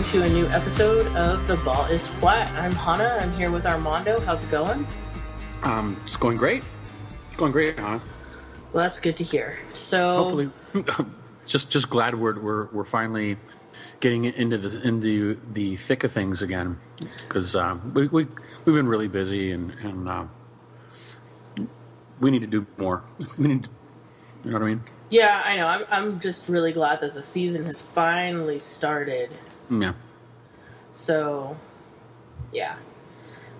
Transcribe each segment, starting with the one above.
welcome to a new episode of The Ball is Flat. I'm Hannah. I'm here with Armando. How's it going? Um, it's going great. It's going great, Hannah. Well, that's good to hear. So, Hopefully, just just glad we're we're we're finally getting into the into the thick of things again because um, we we we've been really busy and and uh, we need to do more. We need, to, you know what I mean? yeah, I know. I'm, I'm just really glad that the season has finally started. Yeah. So, yeah.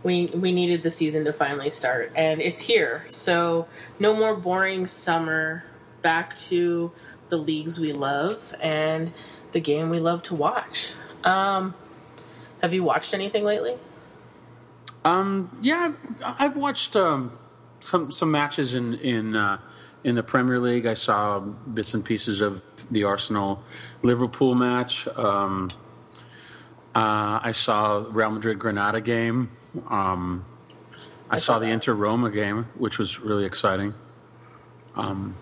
We, we needed the season to finally start, and it's here. So, no more boring summer. Back to the leagues we love and the game we love to watch. Um, have you watched anything lately? Um, yeah, I've watched um, some some matches in in uh, in the Premier League. I saw bits and pieces of the Arsenal Liverpool match. Um, uh, I saw Real Madrid Granada game. Um, I, saw saw the. Inter Roma game, which was really exciting. Um,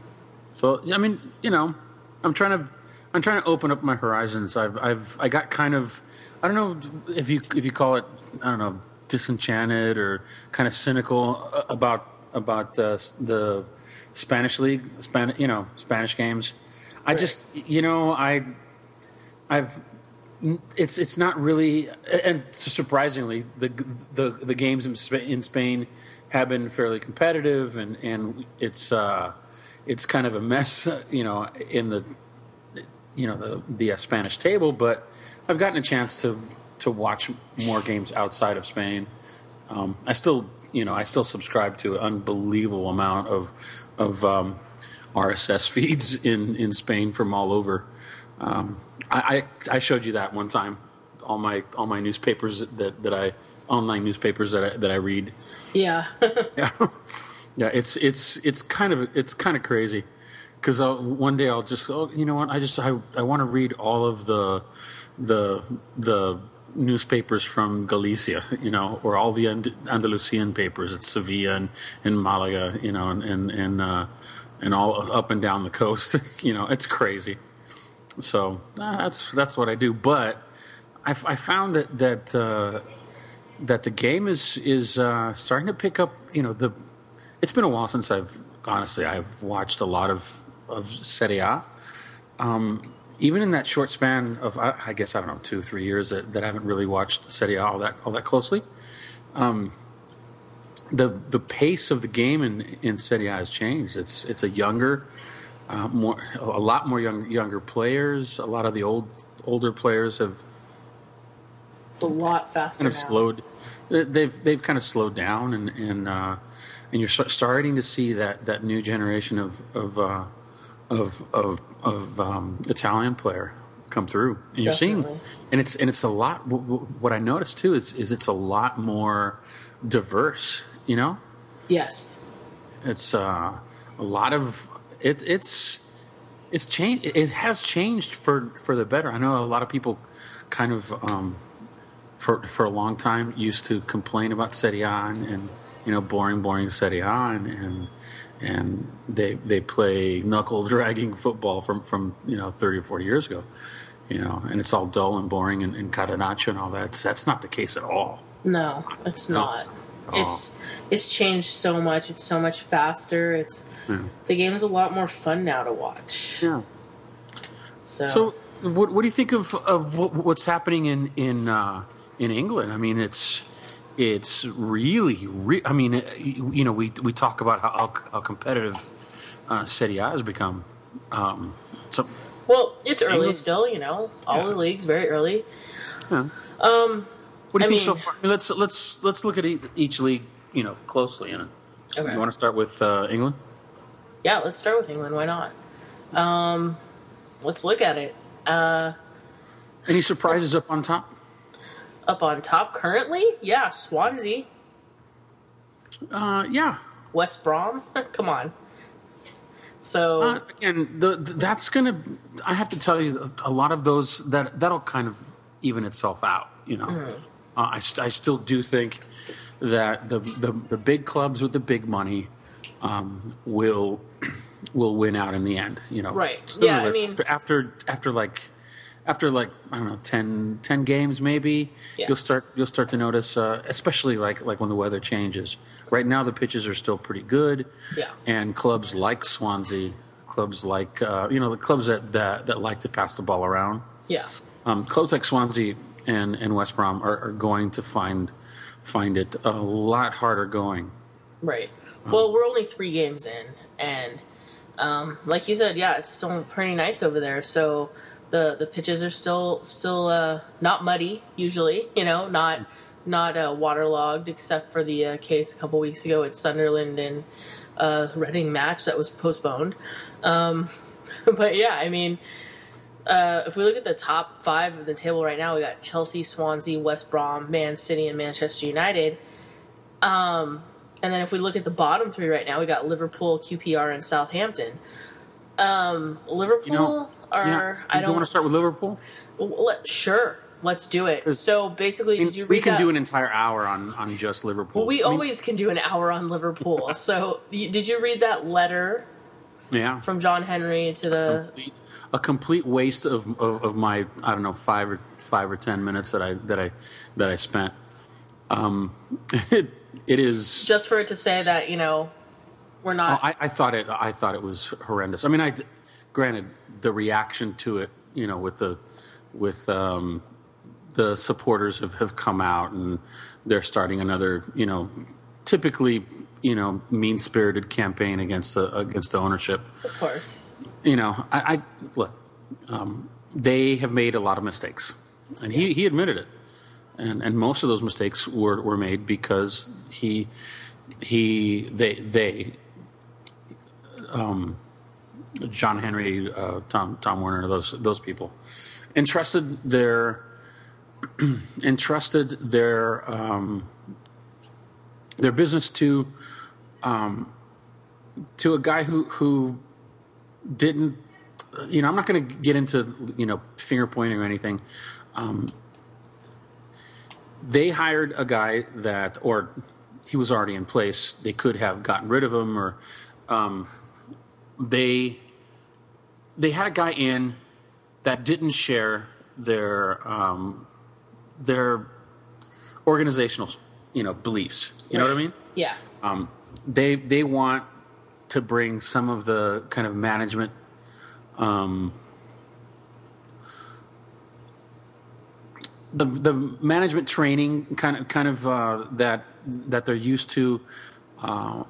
so I mean, you know, I'm trying to I'm trying to open up my horizons. I've I've I got kind of I don't know if you if you call it I don't know disenchanted or kind of cynical about about uh, the Spanish league, Span you know Spanish games. I just you know I I've it's it's not really and surprisingly the the the games in, Sp- in Spain have been fairly competitive and and it's uh it's kind of a mess you know in the you know the the uh, Spanish table but I've gotten a chance to to watch more games outside of Spain. Um, I still you know I still subscribe to an unbelievable amount of of um, RSS feeds in in Spain from all over um, I, I I showed you that one time. All my all my newspapers that, that I online newspapers that I, that I read. Yeah. Yeah, yeah. It's it's it's kind of it's kind of crazy because one day I'll just oh you know what I just I I want to read all of the the the newspapers from Galicia, you know, or all the And- Andalusian papers at Sevilla and, and Malaga, you know, and and and, uh, and all up and down the coast. you know, it's crazy. So uh, that's that's what I do. But I, I found that that uh, that the game is is uh, starting to pick up. You know, the it's been a while since I've honestly I've watched a lot of of Serie A. Um, even in that short span of I, I guess I don't know two three years that, that I haven't really watched Serie A all that all that closely. Um, the the pace of the game in in Serie A has changed. It's it's a younger uh, more a lot more young, younger players. A lot of the old older players have it's a lot faster kind of now. slowed. They've they've kind of slowed down, and and uh, and you're starting to see that that new generation of of uh, of of, of um, Italian player come through, and you're seeing, and it's and it's a lot. wh- wh- What I noticed too is is it's a lot more diverse. You know, Yes. it's uh, a lot of it. It's it's changed. It has changed for for the better. I know a lot of people kind of um, for for a long time used to complain about Serie A and, and you know boring, boring Serie A, and and, and they they play knuckle dragging football from from you know thirty or forty years ago. You know, and it's all dull and boring and, and catenaccio and all that. That's, that's not the case at all. No, it's No. not. Oh. It's it's changed so much. It's so much faster. It's the game's a lot more fun now to watch. Yeah. So, So, what, what do you think of, of what, what's happening in in uh, in England? I mean, it's it's really, re- I mean, uh, you, know, we we talk about how how, how competitive uh, Serie A has become. Um, so, well, it's early England- still. You know, all the leagues very early. yeah. Um, what do you I think so mean- far? Let's let's let's look at e- each league, you know, closely. And okay. you want to start with uh, England? yeah, let's start with England. Why not? Um, let's look at it. Uh, Any surprises up on top? up on top currently, yeah, Swansea, Uh, yeah. West Brom. Come on. So Uh, again, the, the, that's gonna. I have to tell you, a lot of those that that'll kind of even itself out. You know, uh, I, st- I still do think that the, the the big clubs with the big money um, will will win out in the end. You know, Right. Similar- Yeah, I mean- after after, after like after like I don't know 10, 10 games maybe Yeah. you'll start you'll start to notice, uh, especially like like when the weather changes. Right now the pitches are still pretty good, Yeah. and clubs like Swansea, clubs like uh, you know the clubs that, that that like to pass the ball around. Yeah. Um, clubs like Swansea and, and West Brom are, are going to find find it a lot harder going. Right. Well, we're only three games in, and um, like you said, yeah, it's still pretty nice over there. So the the pitches are still still uh, not muddy. Usually, you know, not not uh, waterlogged, except for the uh, case a couple weeks ago at Sunderland and uh, Reading match that was postponed. Um, but yeah, I mean. Uh, if we look at the top five of the table right now, we got Chelsea, Swansea, West Brom, Man City, and Manchester United. Um, and then if we look at the bottom three right now, we got Liverpool, QPR, and Southampton. Um, Liverpool You know, are yeah. I Do you don't want to start with Liverpool? let, sure let's do it. So basically, did you read we can that? do an entire hour on, on just Liverpool. we I mean, always can do an hour on Liverpool. so y- did you read that letter yeah from John Henry to the? complete- a complete waste of, of, of my I don't know five or five or ten minutes that I that I that I spent. Um, it, it is. Just for it to say that you know we're not. I, I thought it. I thought it was horrendous. I mean, I granted the reaction to it. You know, with the with um, the supporters have, have come out and they're starting another. You know, typically you know mean spirited campaign against the against the ownership. of course. You know, I, I look. Um, they have made a lot of mistakes, and he, he admitted it. And and most of those mistakes were, were made because he he they they um, John Henry, uh, Tom Tom Werner, those those people entrusted their entrusted their um, their business to um, to a guy who who didn't you know I'm not going to get into you know finger pointing or anything. Um, they hired a guy that or he was already in place. They could have gotten rid of him or um, they they had a guy in that didn't share their um, their organizational you know beliefs. You know what I mean? Yeah. Um, they they want to bring some of the kind of management. Um, the the management training kind of kind of uh, that that they're used to, uh,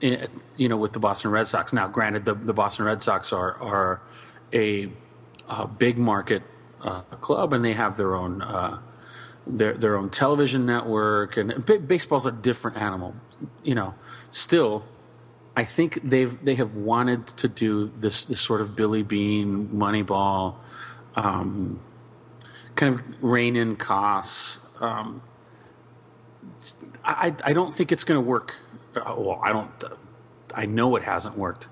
you know, with the Boston Red Sox. Now, granted, the, the Boston Red Sox are are a, a big market uh, club, and they have their own uh, their their own television network, and baseball's a different animal. You know, still, I think they've they have wanted to do this this sort of Billy Beane Moneyball. Um, kind of rein in costs. Um, I, I don't think it's going to work. Uh, Well, I don't. I know it hasn't worked.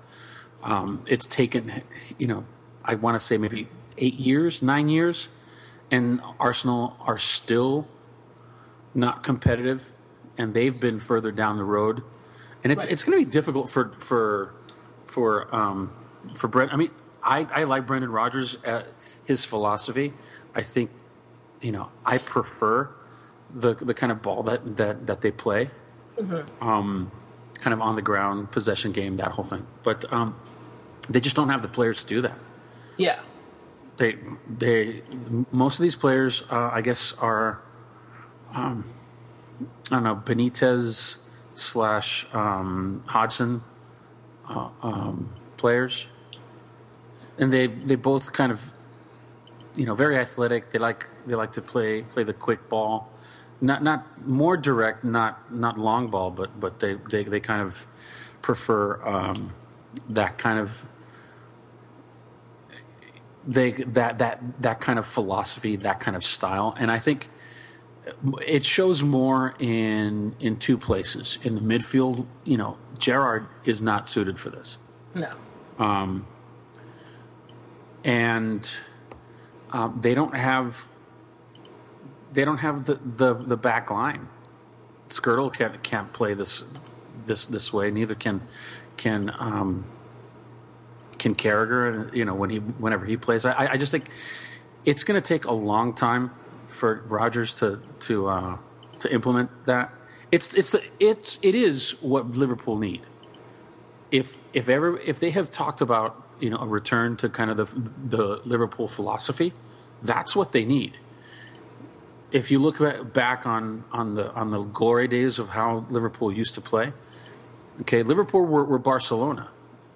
Um, it's taken, you know, I want to say maybe eight years, nine years, and Arsenal are still not competitive, and they've been further down the road, and it's Right. it's going to be difficult for for for um, for Brent. I mean, I, I like Brendan Rodgers at his philosophy. I think, you know, I prefer the the kind of ball that that that they play, um, kind of on the ground possession game, that whole thing. But um, they just don't have the players to do that. Yeah. They they most of these players, uh, I guess, are um, I don't know Benitez slash um, Hodgson uh, um, players, and they they both kind of you know very athletic. They like they like to play play the quick ball, not not more direct, not not long ball, but but they they, they kind of prefer um, that kind of they that that that kind of philosophy, that kind of style, and I think it shows more in in two places. In the midfield, you know, Gerrard is not suited for this, No. and um, they don't have they don't have the the, the back line. Skrtel can't can't play this this this way. Neither can can um, can Carragher. You know when he whenever he plays, I I just think it's going to take a long time for Rodgers to to uh, to implement that. It's it's the it's it is what Liverpool need. If if ever if they have talked about you know a return to kind of the the Liverpool philosophy, that's what they need. If you look back on on the on the glory days of how Liverpool used to play, okay, Liverpool were, were Barcelona.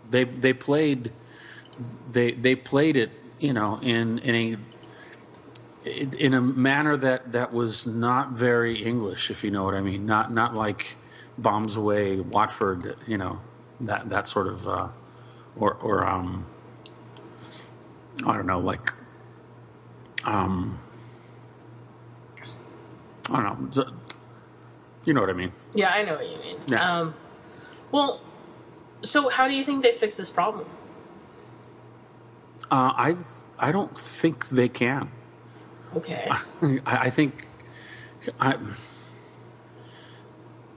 They they played they they played it you know in in a in a manner that that was not very English, if you know what I mean. Not not like bombs away Watford, you know that that sort of uh, or or um I don't know like um I don't know you know what I mean. Yeah, I know what you mean. Yeah. Um, well, so how do you think they fix this problem? Uh, I I don't think they can. Okay. I, I think I,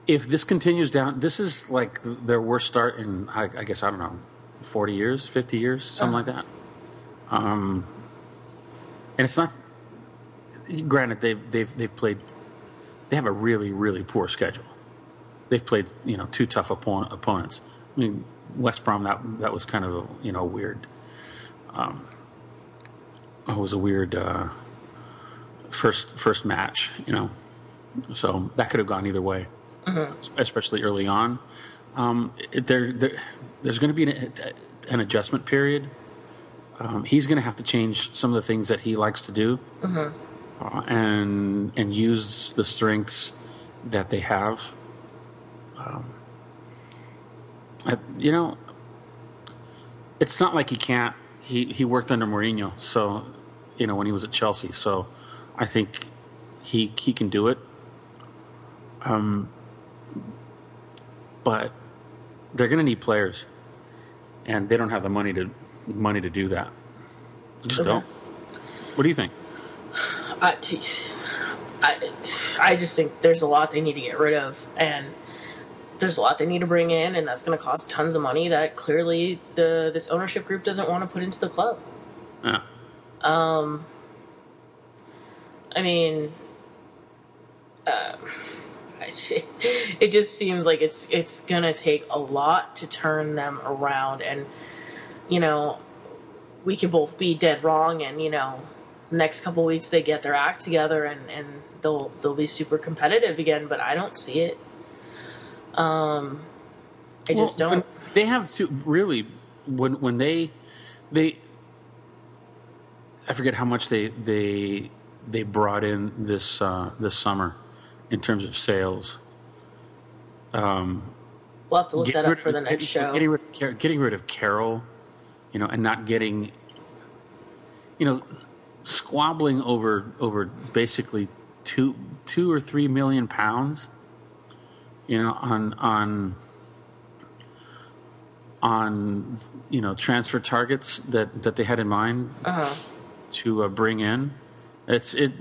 if this continues down, this is like their worst start in I, I guess I don't know, forty years, fifty years, something like that. Um, and it's not. Granted, they've they've they've played. They have a really really poor schedule. They've played you know two tough opponent, opponents. I mean, West Brom that that was kind of a, you know weird. Um, it was a weird. Uh, first first match, you know. So that could have gone either way, mm-hmm. especially early on. Um, there, there, there's going to be an, an, adjustment period. Um, he's going to have to change some of the things that he likes to do, mm-hmm. uh, and and use the strengths that they have. Um, I, you know, it's not like he can't. He he worked under Mourinho, so you know when he was at Chelsea, so I think he he can do it. Um, but they're going to need players, and they don't have the money to money to do that. Just okay. don't. What do you think? I, I, I just think there's a lot they need to get rid of, and there's a lot they need to bring in, and that's going to cost tons of money that clearly the this ownership group doesn't want to put into the club. Yeah. Um, I mean, uh, it just seems like it's it's gonna take a lot to turn them around, and you know, we could both be dead wrong, and you know, next couple weeks they get their act together, and and they'll they'll be super competitive again. But I don't see it. Um, I well, just don't. They have to really when when they they. I forget how much they they they brought in this uh, this summer in terms of sales. Um, we'll have to look that up for the next show. Getting rid, getting rid of Carroll, you know, and not getting, you know, squabbling over over basically two two or three million pounds, you know, on on on you know transfer targets that that they had in mind uh-huh. to uh, bring in. It's it.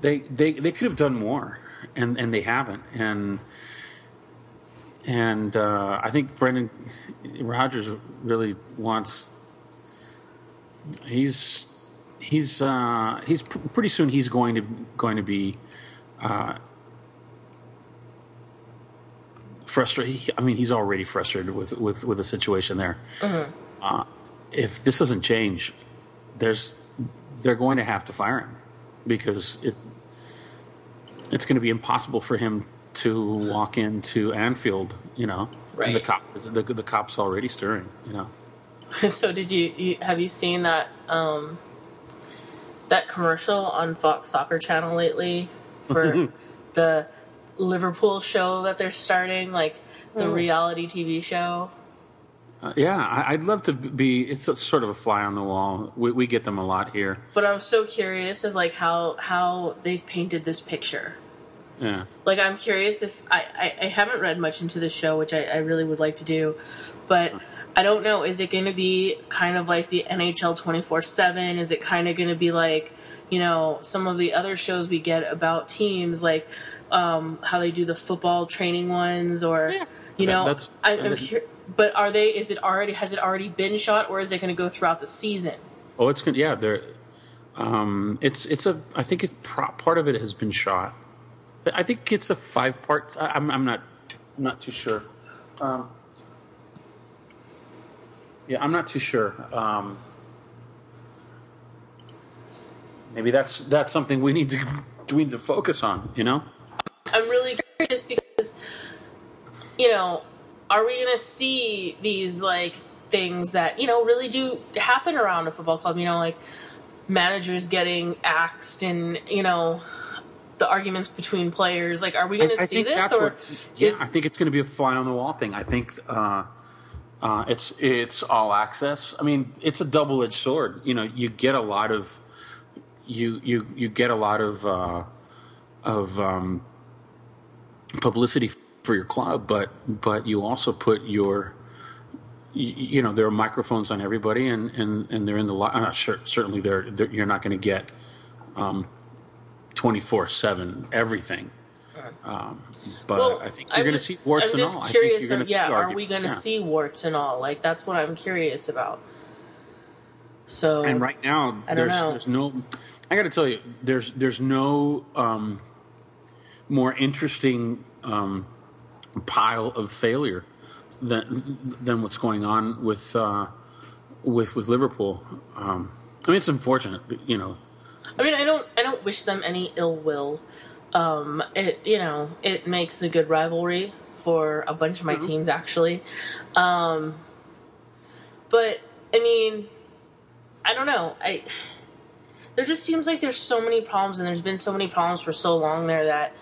They they they could have done more, and and they haven't. And and uh, I think Brendan Rodgers really wants. He's he's uh, he's pr- pretty soon he's going to going to be. Uh, frustrated. I mean, he's already frustrated with with with the situation there. Mm-hmm. Uh, if this doesn't change, there's they're going to have to fire him because it it's going to be impossible for him to walk into Anfield, you know. Right. the Kop, the, the Kop's already stirring, you know. so did you, you, have you seen that um, that commercial on Fox Soccer Channel lately for the Liverpool show that they're starting, like the oh. reality TV show? Uh, yeah, I, would love to be. It's a, sort of a fly on the wall. We, we get them a lot here. But I'm so curious of like how how they've painted this picture. Yeah. Like I'm curious if I I, I haven't read much into the show, which I, I really would like to do, but. I don't know. Is it going to be kind of like the NHL 24 7? Is it kind of going to be like, you know, some of the other shows we get about teams, like um, how they do the football training ones, or, yeah. you know, that's, I'm, I'm but are they? Is it already? Has it already been shot, or is it going to go throughout the season? Oh, it's good. Yeah, there. Um, it's it's a. I think it's pro- part of it has been shot. I think it's a five part. I, I'm I'm not I'm not too sure. Um, yeah, I'm not too sure. Um, maybe that's that's something we need to we need to focus on. You know. I'm really curious because, you know, are we going to see these like things that you know really do happen around a football club? You know, like managers getting axed and you know the arguments between players. Like, are we going to see this or what- yeah, is I think it's going to be a fly on the wall thing. I think uh, uh, it's it's all access. I mean, it's a double edged sword. You know, you get a lot of you you you get a lot of uh, of um, publicity for your club, but but you also put your you, you know there are microphones on everybody, and and and they're in the. li- I'm not sure. Certainly, they're, they're you're not going to get twenty four seven everything. Um, but well, I think you're going to see warts I'm and just all. I think curious. you're of, gonna yeah, are we going to yeah. see warts and all? Like, that's what I'm curious about. So And right now, I don't there's know. there's no. I got to tell you, there's there's no um, more interesting um, pile of failure than than what's going on with uh, with with Liverpool. Um, I mean, it's unfortunate, but, you know. I mean, I don't, I don't wish them any ill will. Um, it, you know, it makes a good rivalry for a bunch of my teams, actually. Um, but I mean, I don't know. I there just seems like there's so many problems, and there's been so many problems for so long there that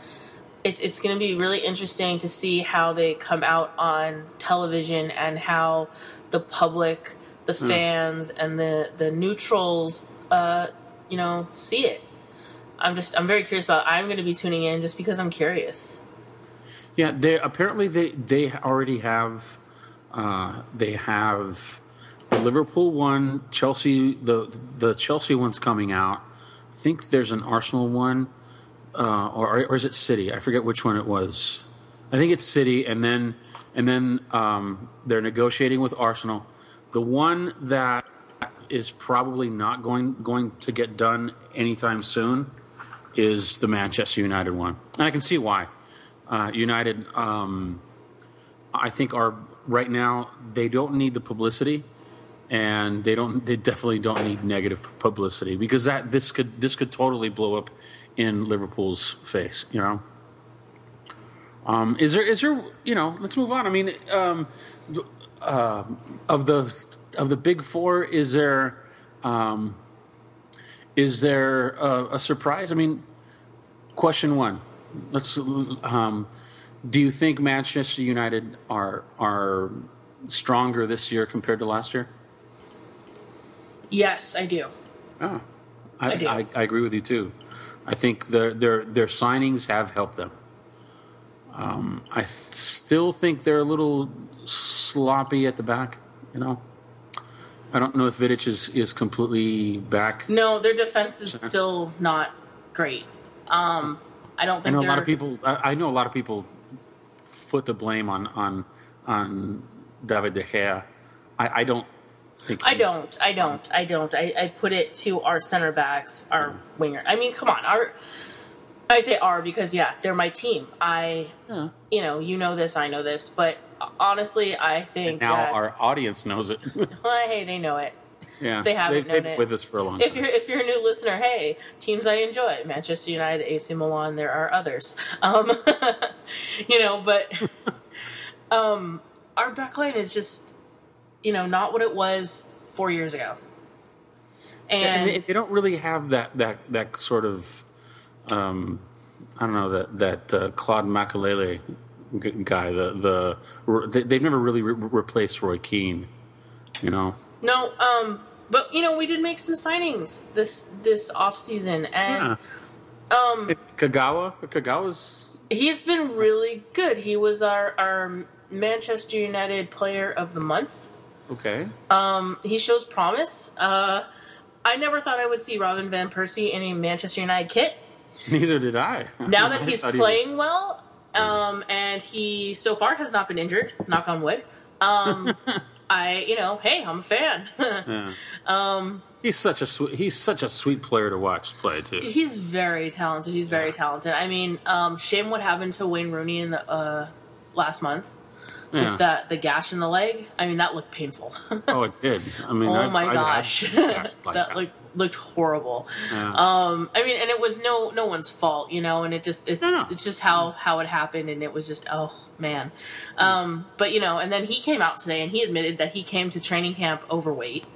it's it's going to be really interesting to see how they come out on television and how the public, the fans, and the the neutrals, uh, you know, see it. I'm just I'm very curious about. It. I'm going to be tuning in just because I'm curious. Yeah, they apparently they they already have uh, they have the Liverpool one, Chelsea the the Chelsea one's coming out. I think there's an Arsenal one, uh, or or is it City? I forget which one it was. I think it's City, and then and then um, they're negotiating with Arsenal. The one that is probably not going going to get done anytime soon is the Manchester United one, and I can see why. Uh, United, um, I think, are right now they don't need the publicity, and they don't. They definitely don't need negative publicity because that this could this could totally blow up in Liverpool's face. You know. Um, is there is there you know? Let's move on. I mean, um, uh, of the of the big four, is there um, is there a, a surprise? I mean, question one. Let's. Um, do you think Manchester United are are stronger this year compared to last year? Yes, I do. Oh, I, I do. I, I agree with you too. I think their their their signings have helped them. Um, I still think they're a little sloppy at the back. You know, I don't know if Vidic is is completely back. No, their defense is still not great. Um, I don't I think know a lot of people. I, I know a lot of people put the blame on on on David de Gea. I, I don't. I don't. I don't. I don't. I, I put it to our center backs, our winger. I mean, come on. Our I say our because yeah, they're my team. I Yeah. you know, you know this, I know this, but honestly, I think Now that our audience knows it. well, hey, they know it. yeah, They haven't they've, known been it. with us for a long time. If time. you're if you're a new listener, hey, teams I enjoy: Manchester United, AC Milan. There are others, um, you know. But um, our backline is just, you know, not what it was four years ago. and And they, don't really have that that that sort of um, I don't know that that uh, Claude Makelele guy the the they, they've never really re- replaced Roy Keane you know no, um, but you know, we did make some signings this this off season, and yeah. um, Kagawa Kagawa's he's been really good. He was our our Manchester United Player of the Month. Okay Um, he shows promise. Uh, I never thought I would see Robin van Persie in a Manchester United kit. neither did I Now that I he's he playing well, um, and he so far has not been injured, knock on wood. Um, I, you know, hey, I'm a fan. yeah. um, He's such a sweet, he's such a sweet player to watch play too. He's very talented. He's very talented. I mean, um, shame what happened to Wayne Rooney in the uh, last month. Yeah. With that the gash in the leg. I mean, that looked painful. Oh, it did. I mean, oh I've- my I've gosh, like that looked looked horrible. Yeah. Um, I mean, and it was no no one's fault, you know, and it just it, No, no. it's just how how it happened, and it was just oh man. Um, but you know, and then he came out today and he admitted that he came to training camp overweight.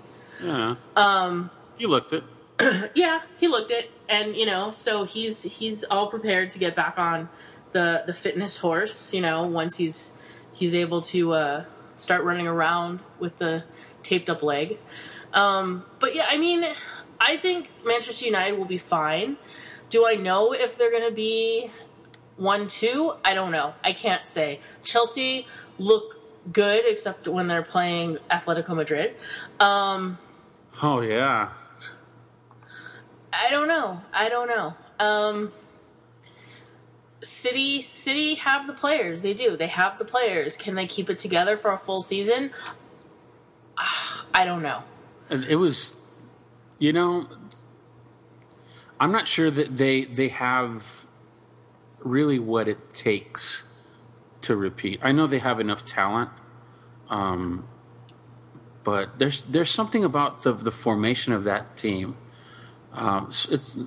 yeah. Um, he looked it. Yeah, he looked it, and you know, so he's he's all prepared to get back on the the fitness horse. You know, once he's he's able to uh, start running around with the taped up leg. Um, but yeah, I mean, I think Manchester United will be fine. Do I know if they're going to be one two? I don't know. I can't say. Chelsea look good, except when they're playing Atletico Madrid. Um, Oh yeah. I don't know. I don't know. Um, City, City have the players. They do. They have the players. Can they keep it together for a full season? Ah, I don't know. It was, you know, I'm not sure that they they have really what it takes to repeat. I know they have enough talent, um, but there's there's something about the the formation of that team. Um, it's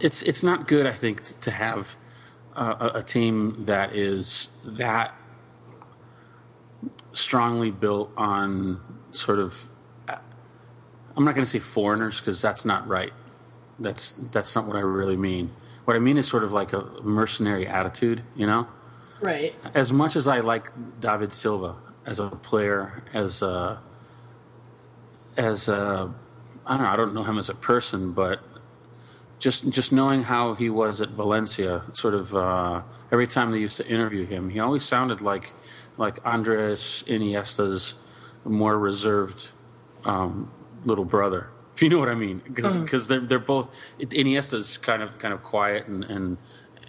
it's it's not good, I think, to have a, a team that is that strongly built on sort of I'm not going to say foreigners because that's not right. That's that's not what I really mean. What I mean is sort of like a mercenary attitude, you know. Right. As much as I like David Silva as a player, as a as a I don't know, I don't know him as a person, but just just knowing how he was at Valencia, sort of uh, every time they used to interview him, he always sounded like like Andres Iniesta's more reserved um, little brother. If you know what I mean, because they're they're both Iniesta's kind of kind of quiet and and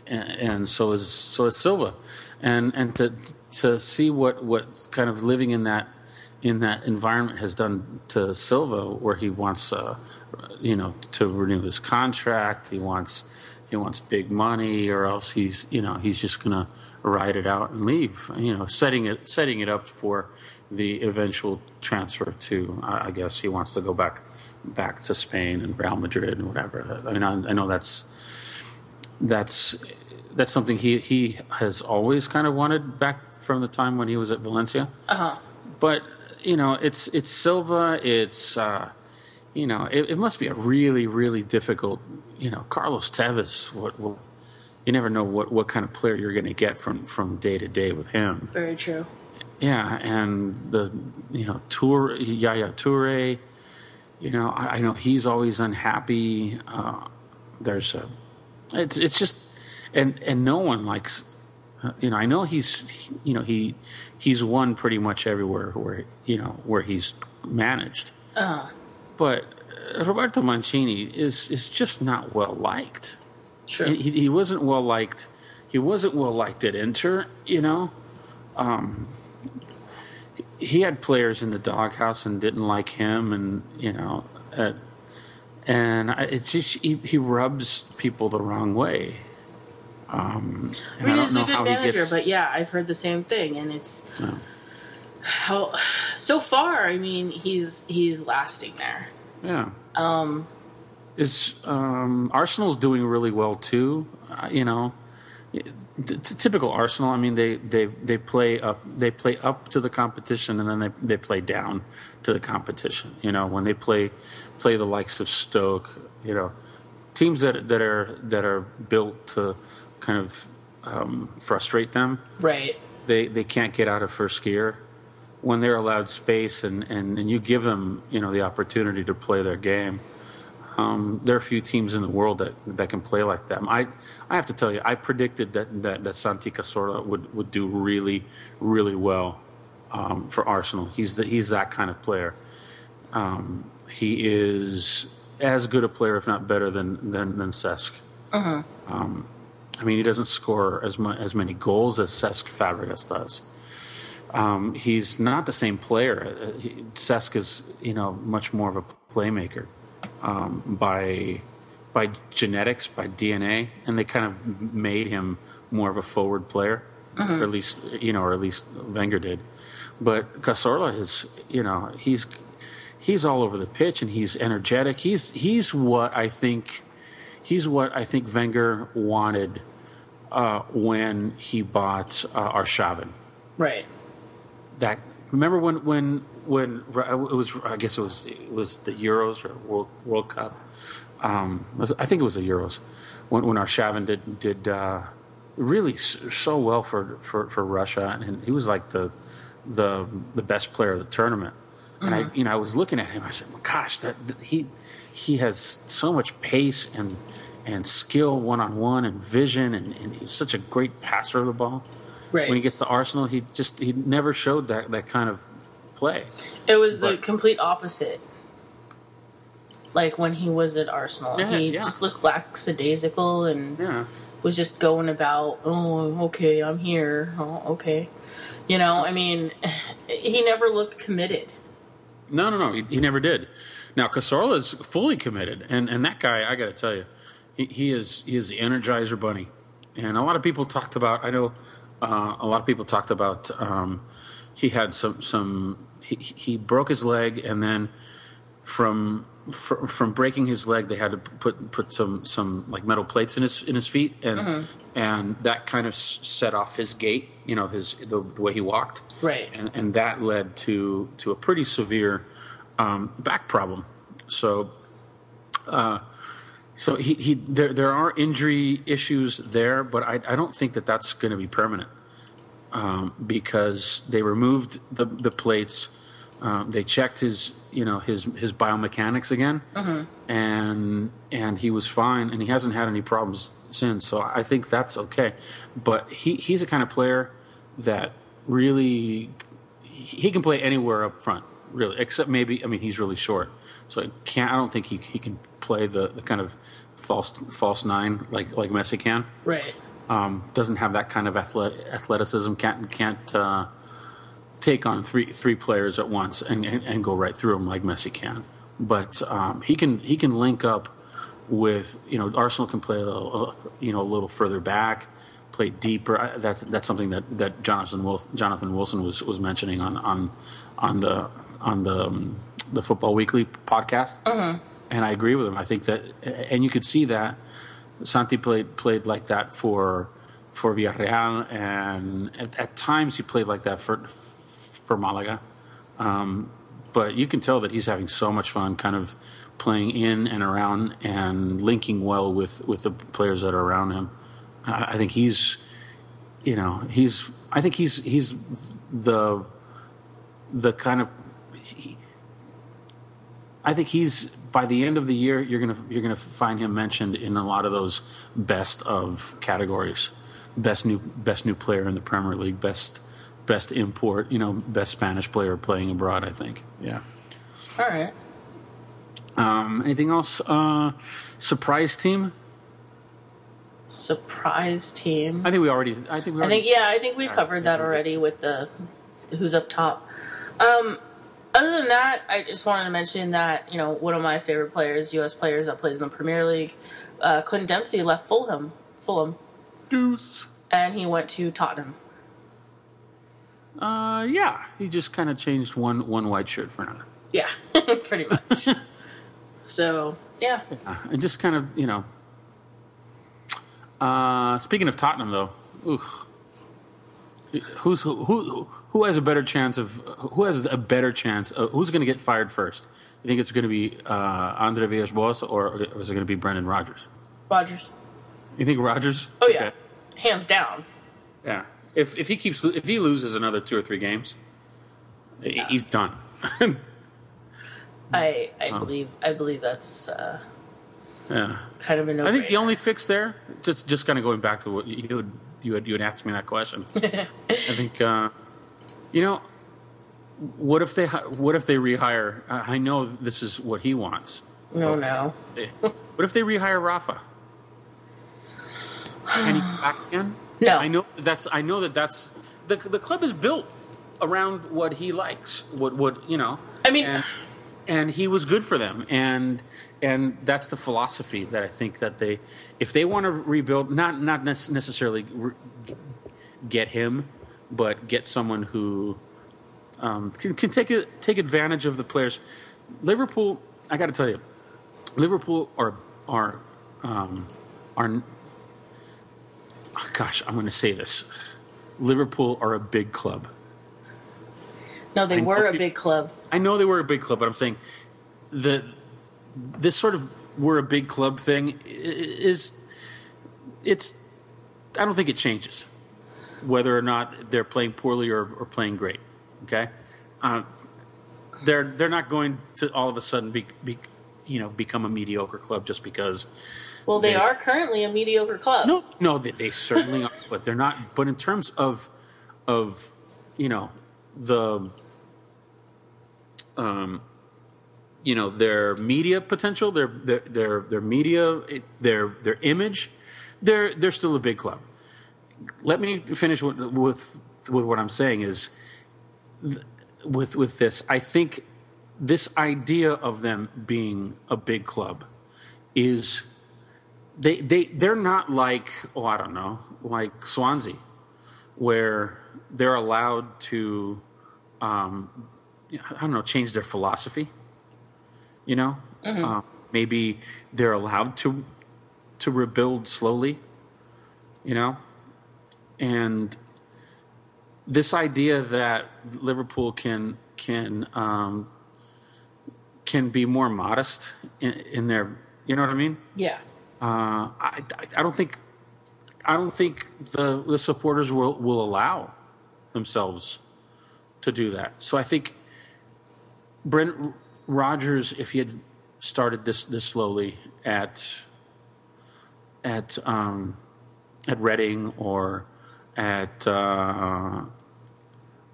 and so is so is Silva, and and to to see what what kind of living in that in that environment has done to Silva, where he wants uh, you know to renew his contract, he wants he wants big money, or else he's you know he's just gonna ride it out and leave. You know, setting it setting it up for the eventual transfer to I guess he wants to go back back to Spain and Real Madrid and whatever. I mean, I, I know that's that's that's something he he has always kind of wanted back from the time when he was at Valencia. Uh huh. But you know, it's it's Silva. It's uh, you know, it, it must be a really really difficult. You know, Carlos Tevez. What, what you never know what what kind of player you're going to get from from day to day with him. Very true. Yeah, and the you know Tour Yaya Toure, you know I, I know he's always unhappy. Uh, there's a, it's it's just, and and no one likes, uh, you know I know he's you know he he's won pretty much everywhere where you know where he's managed, Uh, but uh, Roberto Mancini is is just not well liked true. he, he wasn't well liked. He wasn't well liked at Inter. You know, um, he- he had players in the doghouse and didn't like him, and you know, uh, and I, it just he, he rubs people the wrong way. Um, I mean, don't he's a good manager, gets- but yeah, I've heard the same thing, and it's Yeah. How so far. I mean, he's he's lasting there. yeah. Um, Is um, Arsenal's doing really well too? Uh, you know, t- typical Arsenal. I mean, they, they they play up they play up to the competition, and then they they play down to the competition. You know, when they play play the likes of Stoke, you know, teams that that are that are built to kind of um, frustrate them right. they they can't get out of first gear when they're allowed space and, and, and you give them you know the opportunity to play their game. Um, there are a few teams in the world that, that can play like them. I I have to tell you, I predicted that that, that Santi Cazorla would, would do really really well um, for Arsenal. He's the, he's that kind of player. Um, he is as good a player, if not better, than than, than Cesc. Um, I mean, he doesn't score as mu- as many goals as Cesc Fabregas does. Um, he's not the same player. Uh, he, is, you know, much more of a playmaker. um, by by genetics, by DNA, and they kind of made him more of a forward player, or at least you know, or at least Wenger did. But Cazorla is, you know, he's he's all over the pitch and he's energetic. He's he's what I think he's what I think Wenger wanted uh, when he bought uh, Arshavin. Right. That remember when when when it was I guess it was it was the Euros or World World Cup. Um, I think it was the Euros when when Arshavin did did uh, really so well for, for, for Russia and he was like the the the best player of the tournament. And I you know I was looking at him I said gosh that, that he he has so much pace and and skill one on one and vision and, and he's such a great passer of the ball. Right. When he gets to Arsenal, he just he never showed that that kind of play. It was the complete opposite. Like when he was at Arsenal, Yeah, he yeah. just looked lackadaisical and Yeah, was just going about. Oh, okay, I'm here. Oh, okay, you know. I mean, he never looked committed. no, no, no, he, he never did. Now Cazorla is fully committed, and and that guy, I got to tell you, he, he is he is the Energizer Bunny, and a lot of people talked about. I know uh, a lot of people talked about. Um, he had some some he, he broke his leg, and then from fr- from breaking his leg, they had to put put some some like metal plates in his in his feet, and and that kind of set off his gait. You know, his the, the way he walked, Right. and and that led to to a pretty severe um, back problem. So. Uh, so he, he there there are injury issues there, but I, I don't think that that's going to be permanent um, because they removed the the plates. Um, they checked his you know his his biomechanics again, and and he was fine, and he hasn't had any problems since. So I think that's okay. But he he's a kind of player that really he can play anywhere up front, really, except maybe I mean he's really short, so he can't. I don't think he he can play the, the kind of false false nine like like Messi can Right. um, doesn't have that kind of athlet- athleticism. Can't can't uh, take on three three players at once and, and, and go right through them like Messi can. But um, he can he can link up with you know Arsenal can play a little, you know a little further back, play deeper. I- That's that's something that, that Jonathan Wil- Jonathan Wilson was, was mentioning on on on the on the um, the Football Weekly podcast, and I agree with him. I think that and you could see that Santi played played like that for for Villarreal, and at, at times he played like that for for Malaga. Um, but you can tell that he's having so much fun, kind of playing in and around and linking well with with the players that are around him. I, I think he's, you know, he's. I think he's he's the the kind of. He, I think he's by the end of the year you're gonna you're gonna find him mentioned in a lot of those best of categories, best new best new player in the Premier League, best best import, you know, best Spanish player playing abroad. I think, yeah. All right. Um, anything else? Uh, surprise team? Surprise team. I think we already. I think we I think yeah, I think we covered that already with the who's up top. Um, other than that, I just wanted to mention that you know one of my favorite players, U.S. players that plays in the Premier League, uh, Clinton Dempsey left Fulham, Fulham, Deuce. and he went to Tottenham. Uh, yeah, he just kind of changed one one white shirt for another. Yeah, pretty much. so yeah, Uh, and just kind of you know. Uh, speaking of Tottenham, though, oof. Who's who, who who has a better chance of who has a better chance? Of, who's going to get fired first? You think it's going to be uh, Andre Villas-Boas or, or is it going to be Brendan Rodgers? Rogers. You think Rodgers? Oh yeah, Okay. hands down. yeah. If if he keeps if he loses another two or three games, he- he's done. I I believe I believe that's uh, yeah. kind of a no. I think the only fix there, just just kind of going back to what you would you had you had asked me that question. I think uh, you know, what if they what if they rehire? I know this is what he wants. no no. They- What if they rehire Rafa? Can he come back again? No. I know that's I know that that's the the club is built around what he likes. What what you know? I mean, and, and he was good for them, and and that's the philosophy that I think that they, if they want to rebuild, not not necessarily re- get him, but get someone who um, can, can take a, take advantage of the players. Liverpool, I got to tell you, Liverpool are are um, are. Oh gosh, I'm going to say this. Liverpool are a big club. No, they were a big club. I know they were a big club, but I'm saying the this sort of we're a big club thing is it's I don't think it changes whether or not they're playing poorly or, or playing great. Okay, uh, they're they're not going to all of a sudden be, be you know become a mediocre club just because. Well, they, they are currently a mediocre club. No, no, they, they certainly are, but they're not. But in terms of of you know the um, you know their media potential, their their their, their media, their their image, they're they're still a big club. Let me finish with with, with what I'm saying is with with this. I think this idea of them being a big club is they they they're not like oh I don't know like Swansea where they're allowed to um, I don't know change their philosophy you know, mm-hmm. uh, maybe they're allowed to to rebuild slowly. You know, and this idea that Liverpool can can um, can be more modest in, in, their, you know what I mean? Yeah. Uh, I, I don't think I don't think the the supporters will will allow themselves to do that. So I think Brendan Rodgers, if he had started this this slowly at at um, at Reading or at uh,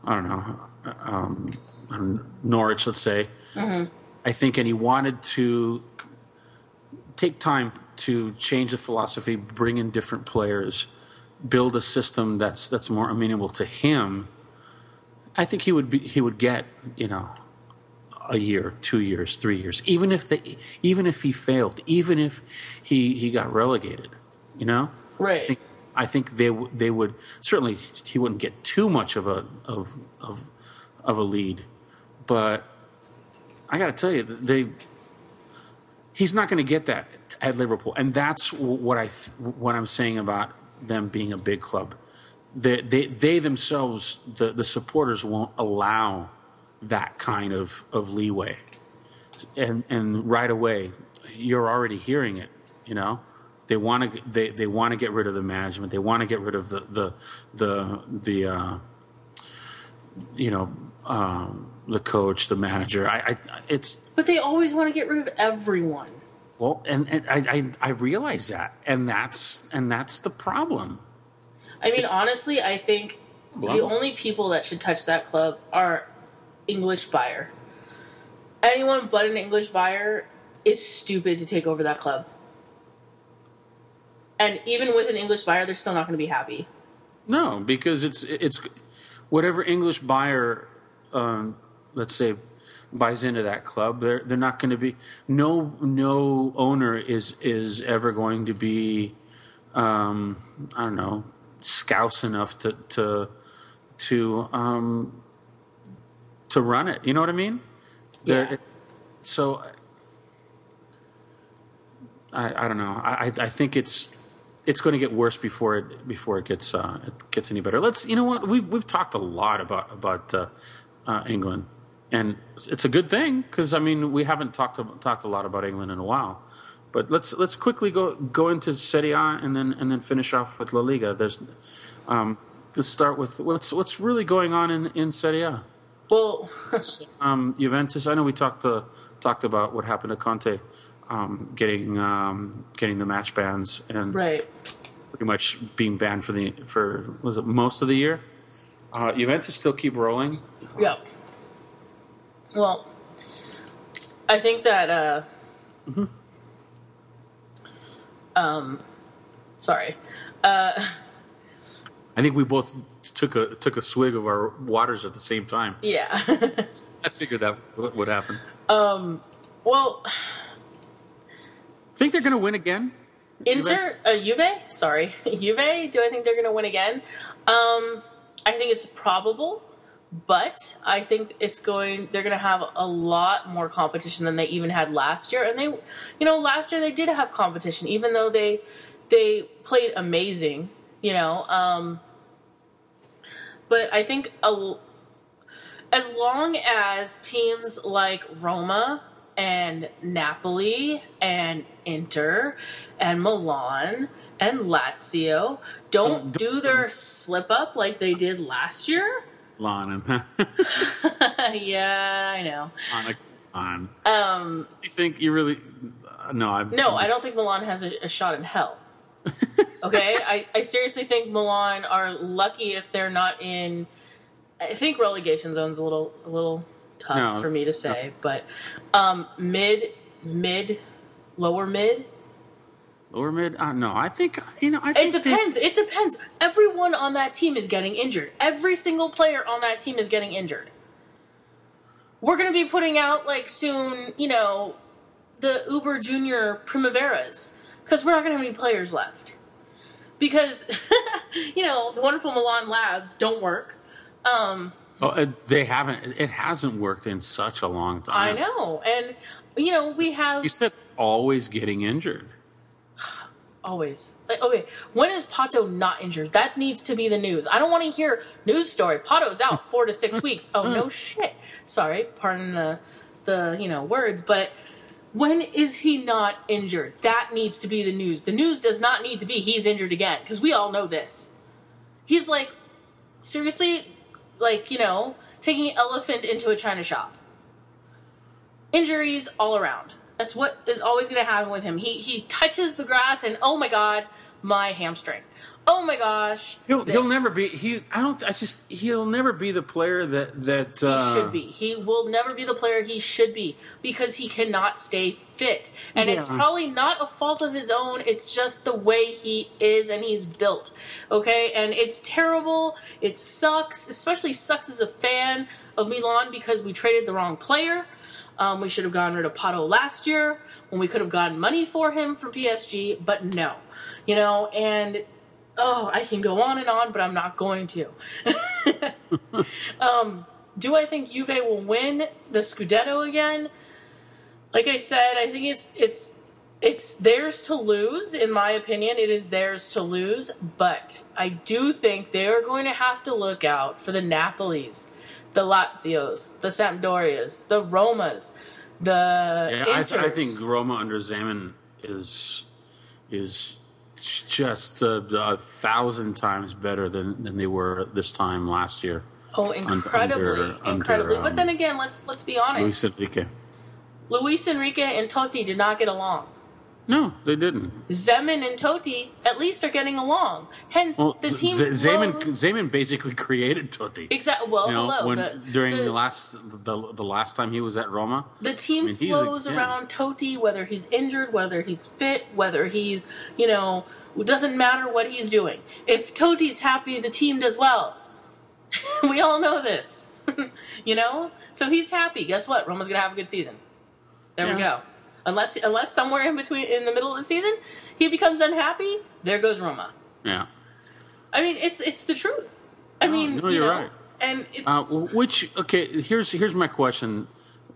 I don't know um, Norwich, let's say, mm-hmm. I think, and he wanted to take time to change the philosophy, bring in different players, build a system that's that's more amenable to him. I think he would be he would get you know a year, two years, three years, even if they, even if he failed, even if he he got relegated, you know, right? I think, I think they they would certainly he wouldn't get too much of a of of of a lead, but I got to tell you they he's not going to get that at Liverpool, and that's what I what I'm saying about them being a big club. They they, they themselves the the supporters won't allow that kind of, of leeway. And, and right away, you're already hearing it, you know? They want to they, they want to get rid of the management. They want to get rid of the the the the uh, you know um, the coach, the manager. I, I it's but they always want to get rid of everyone. Well, and, and I, I, I realize that, and that's and that's the problem. I mean, it's, honestly, I think well, the only people that should touch that club are English buyer. Anyone but an English buyer is stupid to take over that club. And even with an English buyer, they're still not going to be happy. No, because it's it's whatever English buyer, um, let's say, buys into that club, they're they're not going to be no no owner is is ever going to be, um, I don't know, scouse enough to to to um, to run it. You know what I mean? Yeah. so I, I don't know. I, I think it's it's going to get worse before it before it gets uh, it gets any better. Let's you know what we've we've talked a lot about about uh, uh, England, and it's a good thing because I mean we haven't talked talked a lot about England in a while. But let's let's quickly go go into Serie A and then and then finish off with La Liga. There's um, let's start with what's what's really going on in in Serie A. Well, um, Juventus. I know we talked uh, talked about what happened to Conte um, getting um, getting the match bans and right. pretty much being banned for the for was it most of the year. Uh, Juventus still keep rolling. Yeah. Well, I think that. Uh, mm-hmm. Um, sorry. Uh, I think we both took a took a swig of our waters at the same time. Yeah. I figured that would would happen. Um, well, Think they're going to win again? Inter, uh, Juve, sorry, Juve. Do I think they're going to win again? Um, I think it's probable, but I think it's going. They're going to have a lot more competition than they even had last year. And they, you know, last year they did have competition, even though they they played amazing. You know, um, but I think a, as long as teams like Roma and Napoli and Inter and Milan and Lazio don't do their slip up like they did last year. Lon and yeah, I know. on, on. Um, You think you really? Uh, no, I no, I don't think Milan has a, a shot in hell. Okay, I, I seriously think Milan are lucky if they're not in. I think relegation zone's a little a little tough No. for me to say, but um, mid mid lower mid. Lower mid? Uh, no, I think you know. I think It depends. It depends. Everyone on that team is getting injured. Every single player on that team is getting injured. We're going to be putting out like soon, you know, the Uber Junior Primaveras because we're not going to have any players left. Because you know the wonderful Milan Labs don't work. Um, They, oh, they haven't. It hasn't worked in such a long time. I know, and you know we have You said always getting injured. Always. Like, okay, when is Pato not injured? That needs to be the news. I don't want to hear news story. Pato's out four to six weeks. Oh no shit. Sorry, pardon the the you know words, but when is he not injured? That needs to be the news. The news does not need to be he's injured again because we all know this. He's like seriously, like you know, taking an elephant into a china shop. Injuries all around. That's what is always going to happen with him. He he touches the grass and oh my god, my hamstring. Oh my gosh, He'll, he'll never be. He. I don't. I just. He'll never be the player that that He uh, should be. He will never be the player he should be because he cannot stay fit. And it's probably not a fault of his own. It's just the way he is and he's built. Okay? And it's terrible. It sucks. Especially sucks as a fan of Milan because we traded the wrong player. Um, we should have gotten rid of Pato last year when we could have gotten money for him from PSG, but no. You know, and oh, I can go on and on, but I'm not going to. um, do I think Juve will win the Scudetto again? Like I said, I think it's it's it's theirs to lose. In my opinion, it is theirs to lose. But I do think they are going to have to look out for the Napoli's, the Lazios, the Sampdorias, the Romas, the Yeah, I. I think Roma under Zeman is is just a, a thousand times better than, than they were this time last year. oh, incredibly, under- incredibly. under, but then um, again, let's let's be honest. Luis Enrique. Luis Enrique and Totti did not get along. No, they didn't. Zeman and Totti at least are getting along. Hence, Well, the team Z- flows- Zeman basically created Totti. Exactly. Well, You know, hello. when the, during the, the, last the, the last time he was at Roma, the team I mean, he's a- flows yeah. around Totti, whether he's injured, whether he's fit, whether he's you know, it doesn't matter what he's doing. If Totti's happy, the team does well. we all know this, you know. So he's happy. Guess what? Roma's gonna have a good season. There we go. Unless unless somewhere in between in the middle of the season he becomes unhappy, there goes Roma. yeah. I mean, it's it's the truth. I No, mean, no, you you're know, right. And it's Uh, which okay? Here's here's my question: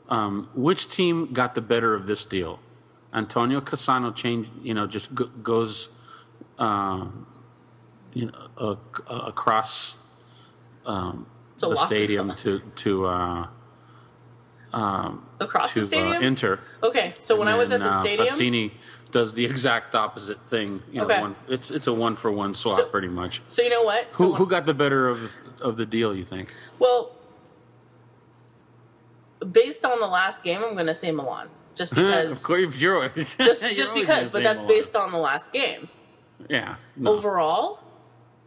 um, Which team got the better of this deal? Antonio Cassano change, you know, just go, goes, um, you know, uh, across um, the stadium to to uh, across to the stadium. Uh, Inter. okay, so when I was at the uh, stadium, Pazzini does the exact opposite thing. You know, Okay. one, it's it's a one for one swap, So- pretty much. so you know what? So Who, who got the better of of the deal? You think? well, based on the last game, I'm going to say Milan, just of because. course, you're just just because, but that's Milan. based on the last game. Yeah. no. Overall,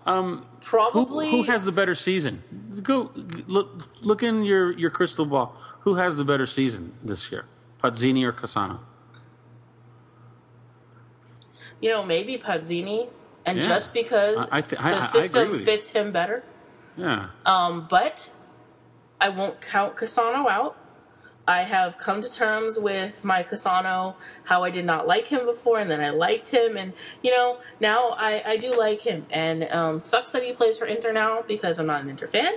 Um, probably who has the better season? Go look look in your, your crystal ball. Who has the better season this year? Pazzini or Cassano? you know maybe Pazzini, and Yeah. just because I- I thi- I- I- the system fits him better. Yeah. Um, but I won't count Cassano out. I have come to terms with my Cassano, how I did not like him before, and then I liked him, and you know now I, I do like him. And um, sucks that he plays for Inter now because I'm not an Inter fan.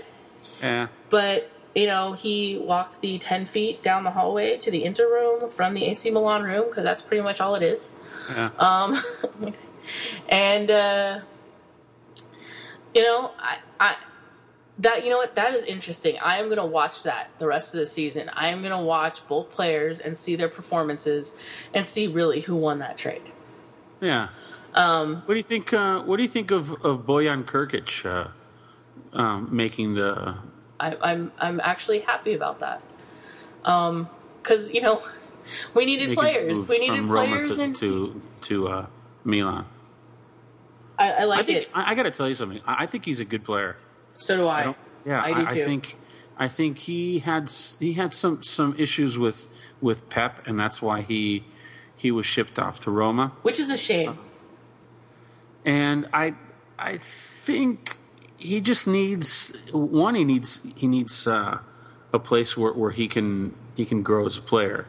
Yeah. But you know he walked the ten feet down the hallway to the Inter room from the AC Milan room because that's pretty much all it is. Yeah. Um, and uh, you know, I, I that you know what that is interesting. I am going to watch that the rest of the season. I am going to watch both players and see their performances and see really who won that trade. yeah. Um, What do you think? Uh, what do you think of of Bojan Krkić uh, um, making the? I, I'm I'm actually happy about that. Um, because you know, we needed players. We needed players, to and to, to uh, Milan. I, I I like think it. I, I got to tell you something. I, I think he's a good player. So do I. don't- Yeah, I do too. think I think he had he had some some issues with with Pep, and that's why he he was shipped off to Roma. Which is a shame. And I I think he just needs one. He needs he needs uh, a place where, where he can he can grow as a player,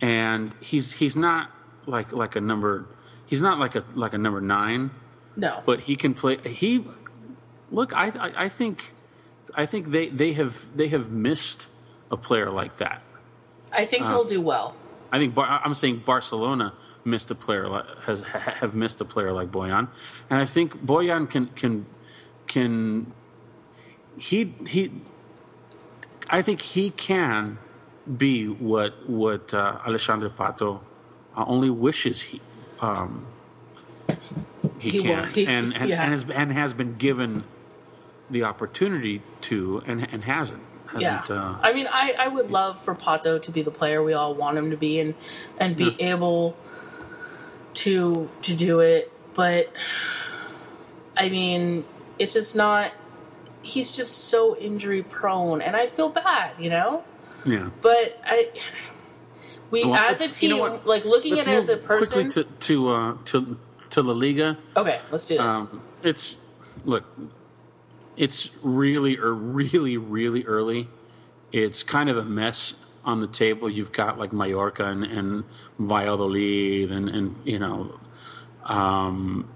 and he's he's not like like a number. He's not like a like a number nine No. but he can play. He look. I I, I think I think they, they have they have missed a player like that. I think he'll do well. I think Bar- I'm saying Barcelona missed a player like, has ha- have missed a player like Bojan, and I think Bojan can can can he he. I think he can be what what uh, Alexandre Pato uh, only wishes he um, he, He can will- he- and and, yeah. and has and has been given the opportunity to and and hasn't Yeah. hasn't uh, I mean, I, I would love for Pato to be the player we all want him to be and and be able to to do it, but I mean, it's just not. He's just so injury prone, and I feel bad, you know. yeah. But I, we Well, as a let's- you team, know like looking Let's at it as a person. quickly to to uh, to to La Liga. okay, let's do this. Um, it's look, it's really or really really early. It's kind of a mess on the table. You've got like Mallorca and, and Valladolid and and you know, um,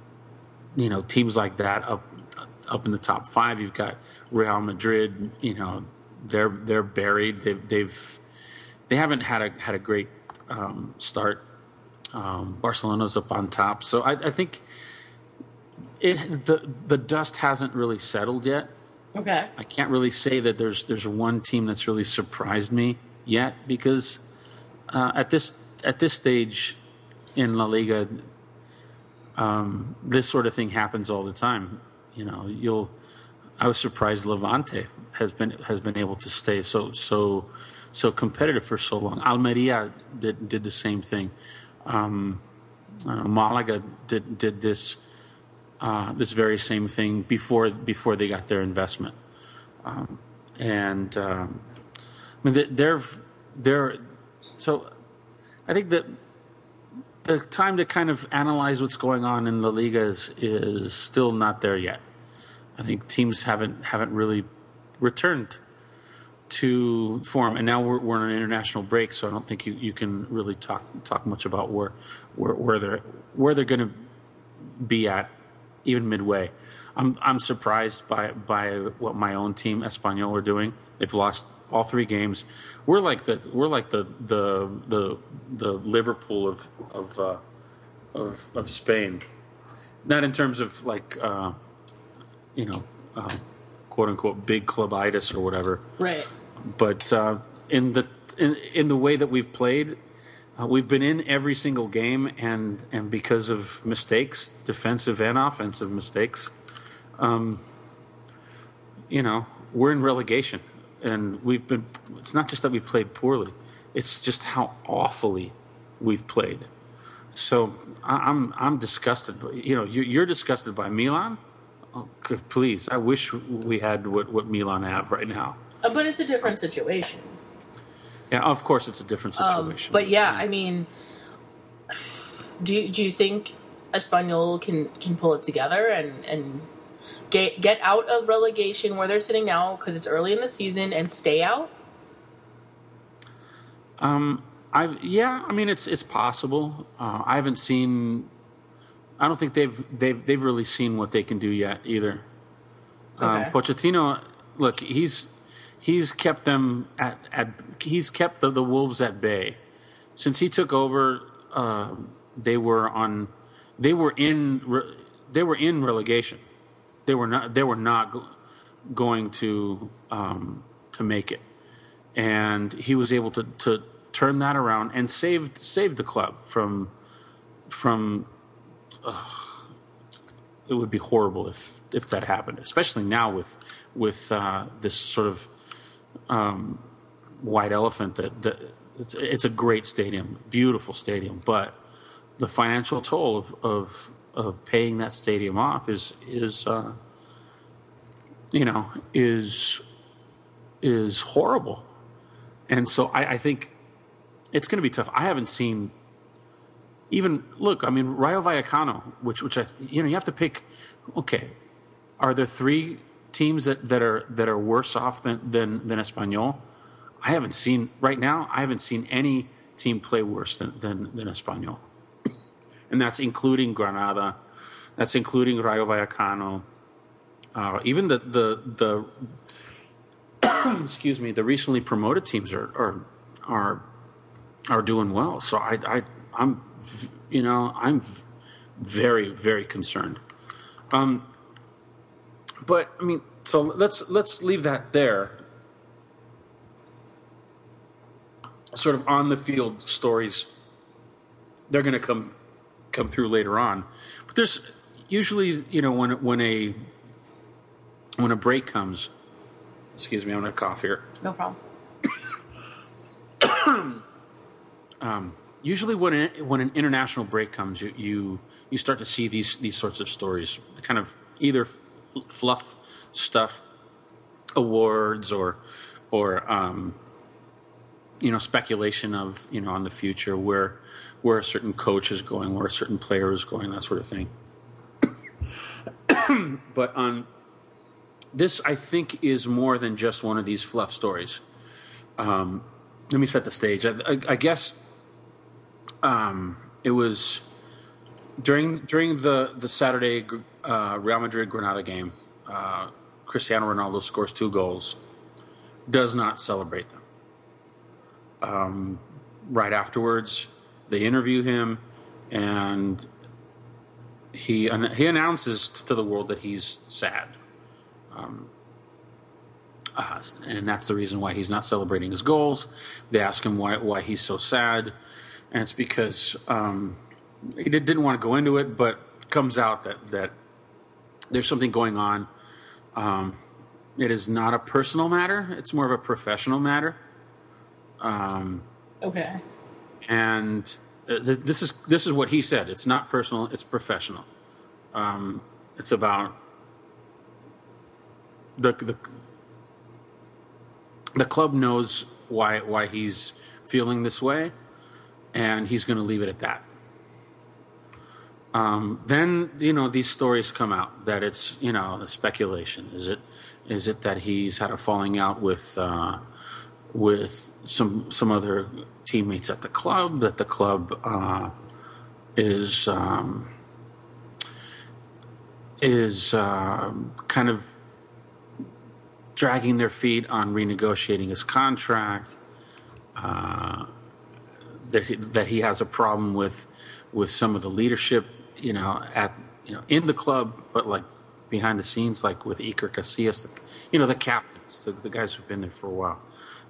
you know teams like that up up in the top five. You've got Real Madrid. You know, they're they're buried. They've they've they haven't had a had a great um, start. Um, Barcelona's up on top, so I, I think it the the dust hasn't really settled yet. okay, I can't really say that there's there's one team that's really surprised me yet because uh, at this at this stage in La Liga, um, this sort of thing happens all the time. You know, you'll. I was surprised Levante has been has been able to stay so so so competitive for so long. Almeria did did the same thing. Um, I don't know, Malaga did did this uh, this very same thing before before they got their investment, um, and um, I mean they- they're they're so I think that the time to kind of analyze what's going on in La Liga is is still not there yet. I think teams haven't haven't really returned to form, and now we're, we're on an international break, so I don't think you, you can really talk talk much about where where, where they're where they're going to be at even midway. I'm I'm surprised by by what my own team Espanyol are doing. They've lost all three games. We're like the we're like the the the the Liverpool of of uh, of of Spain. Not in terms of like uh, you know uh, quote unquote big clubitis or whatever right. but uh, in the in, in the way that we've played, uh, we've been in every single game, and and because of mistakes, defensive and offensive mistakes, um, you know, we're in relegation, and we've been. It's not just that we've played poorly; it's just how awfully we've played. So I, I'm I'm disgusted. You know, you, you're disgusted by Milan. Oh, please! I wish we had what, what Milan have right now. Uh, but it's a different situation. Yeah, of course, it's a different Um, situation. but yeah, I mean, do you, do you think Espanyol can can pull it together and and get get out of relegation where they're sitting now because it's early in the season and stay out? Um, I yeah, I mean it's it's possible. Uh, I haven't seen. I don't think they've they've they've really seen what they can do yet either. Um, Pochettino, look, he's he's kept them at, at he's kept the, the wolves at bay since he took over. Uh, they were on, they were in re, they were in relegation. They were not they were not go, going to um, to make it, and he was able to to turn that around and saved saved the club from from it would be horrible if if that happened, especially now with with uh, this sort of um, white elephant. That, that it's, it's a great stadium, beautiful stadium, but the financial toll of of, of paying that stadium off is is uh, you know is is horrible, and so I, I think it's going to be tough. I haven't seen even look, I mean, Rayo Vallecano, which which I you know you have to pick. Okay, are there three teams that, that are that are worse off than than than Espanyol? I haven't seen right now. I haven't seen any team play worse than than, than Espanyol, and that's including Granada, that's including Rayo Vallecano, uh, even the the the excuse me, the recently promoted teams are are are are doing well. So I, I I'm, you know, I'm very very concerned. Um, but I mean, so let's let's leave that there. Sort of on the field stories, they're going to come come through later on. But there's usually, you know, when when a when a break comes. Excuse me, I'm going to cough here. No problem. Um, usually when an, when an international break comes, you, you you start to see these these sorts of stories, the kind of either fluff stuff, awards, or or um, you know speculation of you know on the future where where a certain coach is going, where a certain player is going, that sort of thing. but on this, I think is more than just one of these fluff stories. Um, let me set the stage. I, I, I guess um, it was during during the the Saturday uh, Real Madrid Granada game. Uh, Cristiano Ronaldo scores two goals, does not celebrate them. Um, right afterwards, they interview him, and he he announces to the world that he's sad. Um, uh, and that's the reason why he's not celebrating his goals. They ask him why why he's so sad, and it's because um, he did, didn't want to go into it, but comes out that that there's something going on. Um, it is not a personal matter; it's more of a professional matter. Um, Okay. and uh, th- this is this is what he said. It's not personal; it's professional. Um, it's about the the the club knows why why he's feeling this way, and he's going to leave it at that. Um, then you know these stories come out that it's you know speculation. Is it is it that he's had a falling out with uh, with some some other teammates at the club? That the club uh, is um, is uh, kind of dragging their feet on renegotiating his contract. Uh, that he, that he has a problem with with some of the leadership, you know, at you know in the club, but like behind the scenes, like with Iker Casillas, the, you know, the captains, the, the guys who've been there for a while,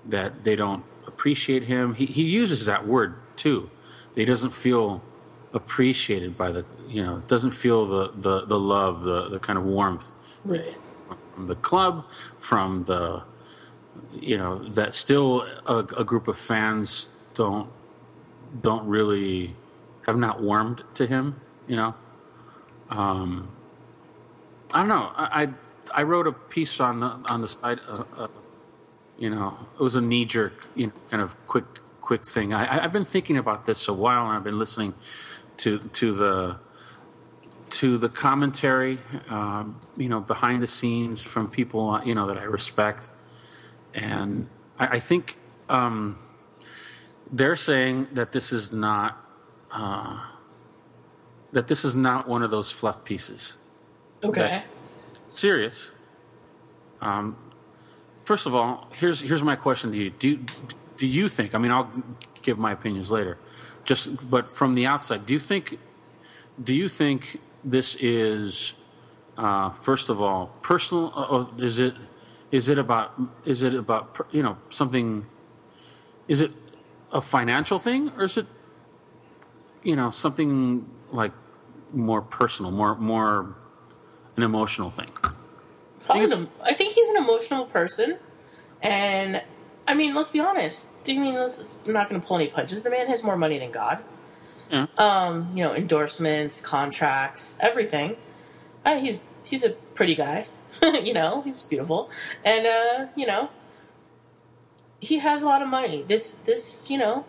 that they don't appreciate him. He he uses that word too. He doesn't feel appreciated by the you know doesn't feel the the, the love, the the kind of warmth Right. from the club, from the, you know, that still a, a group of fans don't don't really have not warmed to him. You know, um, I don't know. I, I I wrote a piece on the on the side. Uh, uh, you know, it was a knee jerk, you know, kind of quick quick thing. I, I've been thinking about this a while, and I've been listening to to the to the commentary, um, you know, behind the scenes from people uh, you know that I respect, and I, I think um, they're saying that this is not uh, that this is not one of those fluff pieces. Okay. Serious. Um, first of all, here's here's my question to you: Do do you think? I mean, I'll give my opinions later. Just, but from the outside, do you think? Do you think this is, uh, first of all, personal? uh, Or is it? Is it about? Is it about? You know, something? Is it a financial thing, or is it? You know, something like more personal, more more an emotional thing. Probably an- I think he's an emotional person, and I mean, let's be honest. I mean, let's, I'm not going to pull any punches. The man has more money than God. Yeah. Um, you know, endorsements, contracts, everything. Uh, he's he's a pretty guy. you know, he's beautiful, and uh, you know, he has a lot of money. This this you know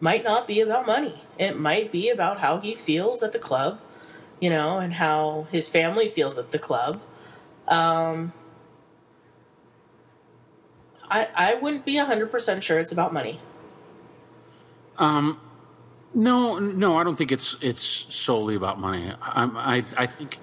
might not be about money. It might be about how he feels at the club, you know, and how his family feels at the club. Um, I I wouldn't be hundred percent sure it's about money. Um, no, no, I don't think it's it's solely about money. I, I, I think,